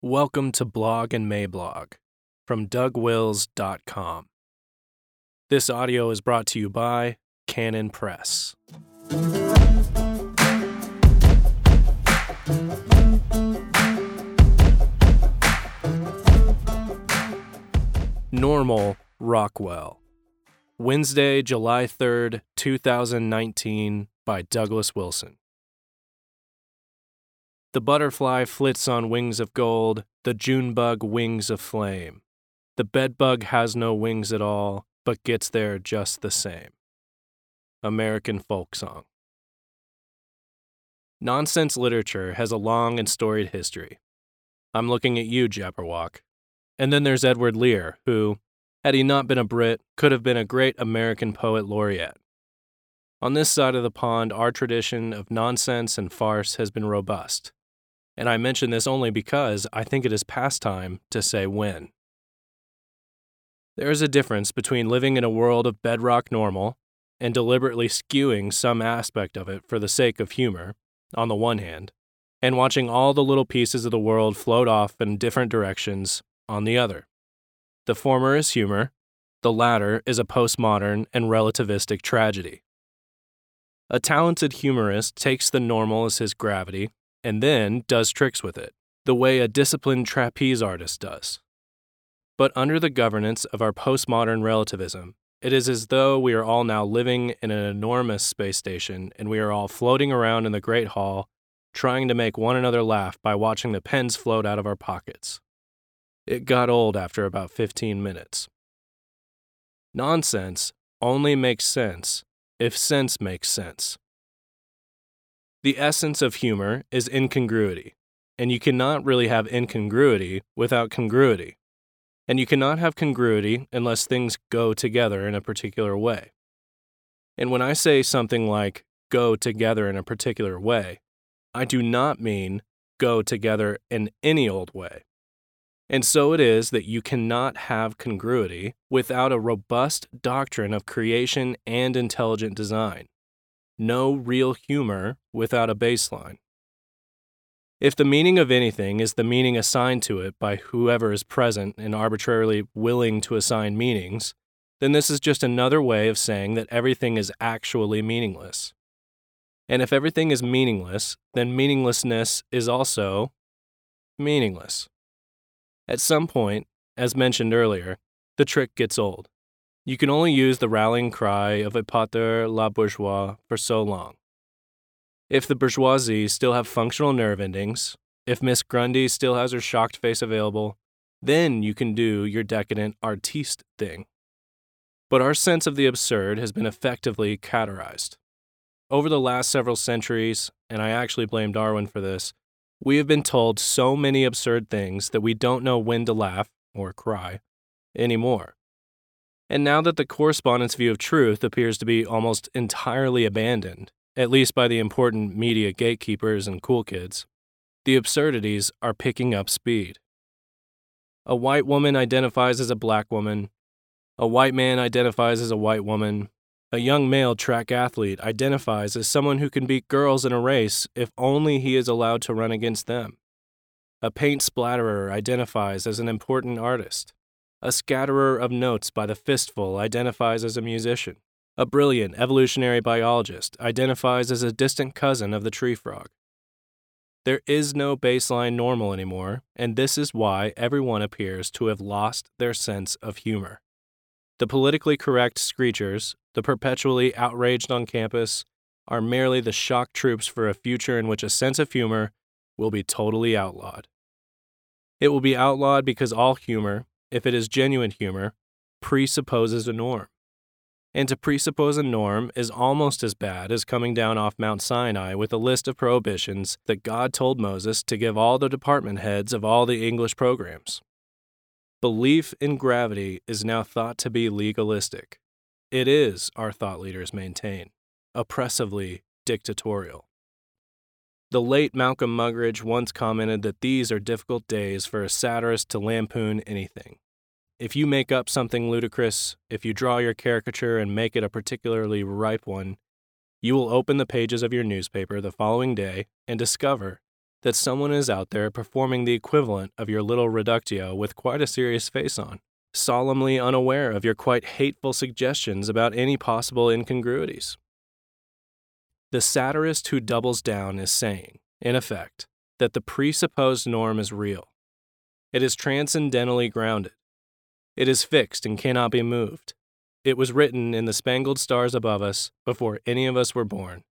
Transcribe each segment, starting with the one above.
Welcome to Blog and Mablog from DougWils.com. This audio is brought to you by Canon Press. Normal Rockwell. Wednesday, July 3rd, 2019, by Douglas Wilson. The butterfly flits on wings of gold, the June bug wings of flame. The bedbug has no wings at all, but gets there just the same. American folk song. Nonsense literature has a long and storied history. I'm looking at you, Jabberwock. And then there's Edward Lear, who, had he not been a Brit, could have been a great American poet laureate. On this side of the pond, our tradition of nonsense and farce has been robust. And I mention this only because I think it is past time to say when. There is a difference between living in a world of bedrock normal and deliberately skewing some aspect of it for the sake of humor, on the one hand, and watching all the little pieces of the world float off in different directions on the other. The former is humor, the latter is a postmodern and relativistic tragedy. A talented humorist takes the normal as his gravity and then does tricks with it, the way a disciplined trapeze artist does. But under the governance of our postmodern relativism, it is as though we are all now living in an enormous space station and we are all floating around in the Great Hall, trying to make one another laugh by watching the pens float out of our pockets. It got old after about 15 minutes. Nonsense only makes sense if sense makes sense. The essence of humor is incongruity, and you cannot really have incongruity without congruity. And you cannot have congruity unless things go together in a particular way. And when I say something like go together in a particular way, I do not mean go together in any old way. And so it is that you cannot have congruity without a robust doctrine of creation and intelligent design. No real humor without a baseline. If the meaning of anything is the meaning assigned to it by whoever is present and arbitrarily willing to assign meanings, then this is just another way of saying that everything is actually meaningless. And if everything is meaningless, then meaninglessness is also meaningless. At some point, as mentioned earlier, the trick gets old. You can only use the rallying cry of épater la bourgeois for so long. If the bourgeoisie still have functional nerve endings, if Miss Grundy still has her shocked face available, then you can do your decadent artiste thing. But our sense of the absurd has been effectively cauterized. Over the last several centuries, and I actually blame Darwin for this, we have been told so many absurd things that we don't know when to laugh or cry anymore. And now that the correspondence view of truth appears to be almost entirely abandoned, at least by the important media gatekeepers and cool kids, the absurdities are picking up speed. A white woman identifies as a black woman, a white man identifies as a white woman, a young male track athlete identifies as someone who can beat girls in a race if only he is allowed to run against them. A paint splatterer identifies as an important artist. A scatterer of notes by the fistful identifies as a musician. A brilliant evolutionary biologist identifies as a distant cousin of the tree frog. There is no baseline normal anymore, and this is why everyone appears to have lost their sense of humor. The politically correct screechers, the perpetually outraged on campus, are merely the shock troops for a future in which a sense of humor will be totally outlawed. It will be outlawed because all humor, if it is genuine humor, presupposes a norm. And to presuppose a norm is almost as bad as coming down off Mount Sinai with a list of prohibitions that God told Moses to give all the department heads of all the English programs. Belief in gravity is now thought to be legalistic. It is, our thought leaders maintain, oppressively dictatorial. The late Malcolm Muggeridge once commented that these are difficult days for a satirist to lampoon anything. If you make up something ludicrous, if you draw your caricature and make it a particularly ripe one, you will open the pages of your newspaper the following day and discover that someone is out there performing the equivalent of your little reductio with quite a serious face on, solemnly unaware of your quite hateful suggestions about any possible incongruities. The satirist who doubles down is saying, in effect, that the presupposed norm is real. It is transcendentally grounded. It is fixed and cannot be moved. It was written in the spangled stars above us before any of us were born,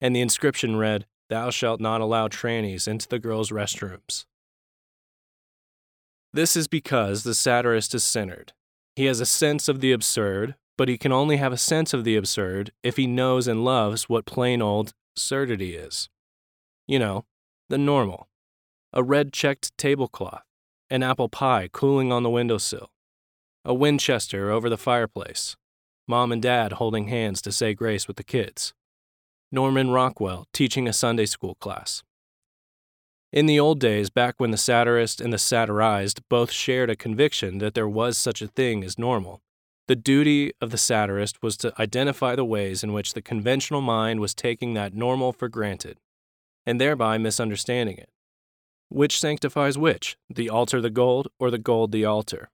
and the inscription read, Thou shalt not allow trannies into the girls' restrooms. This is because the satirist is centered. He has a sense of the absurd, but he can only have a sense of the absurd if he knows and loves what plain old surdity is. You know, the normal. A red checked tablecloth, an apple pie cooling on the windowsill, a Winchester over the fireplace, mom and dad holding hands to say grace with the kids, Norman Rockwell teaching a Sunday school class. In the old days, back when the satirist and the satirized both shared a conviction that there was such a thing as normal, the duty of the satirist was to identify the ways in which the conventional mind was taking that normal for granted, and thereby misunderstanding it. Which sanctifies which, the altar the gold, or the gold the altar?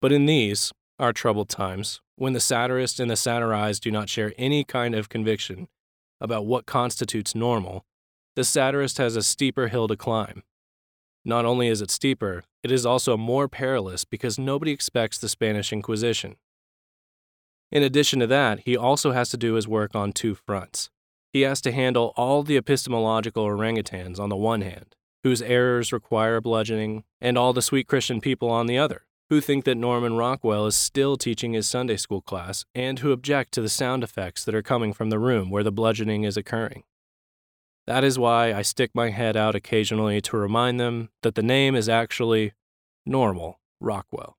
But in these, our troubled times, when the satirist and the satirized do not share any kind of conviction about what constitutes normal, the satirist has a steeper hill to climb. Not only is it steeper, it is also more perilous because nobody expects the Spanish Inquisition. In addition to that, he also has to do his work on two fronts. He has to handle all the epistemological orangutans on the one hand, whose errors require bludgeoning, and all the sweet Christian people on the other, who think that Norman Rockwell is still teaching his Sunday school class and who object to the sound effects that are coming from the room where the bludgeoning is occurring. That is why I stick my head out occasionally to remind them that the name is actually Normal Rockwell.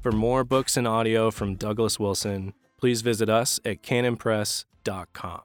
For more books and audio from Douglas Wilson, please visit us at canonpress.com.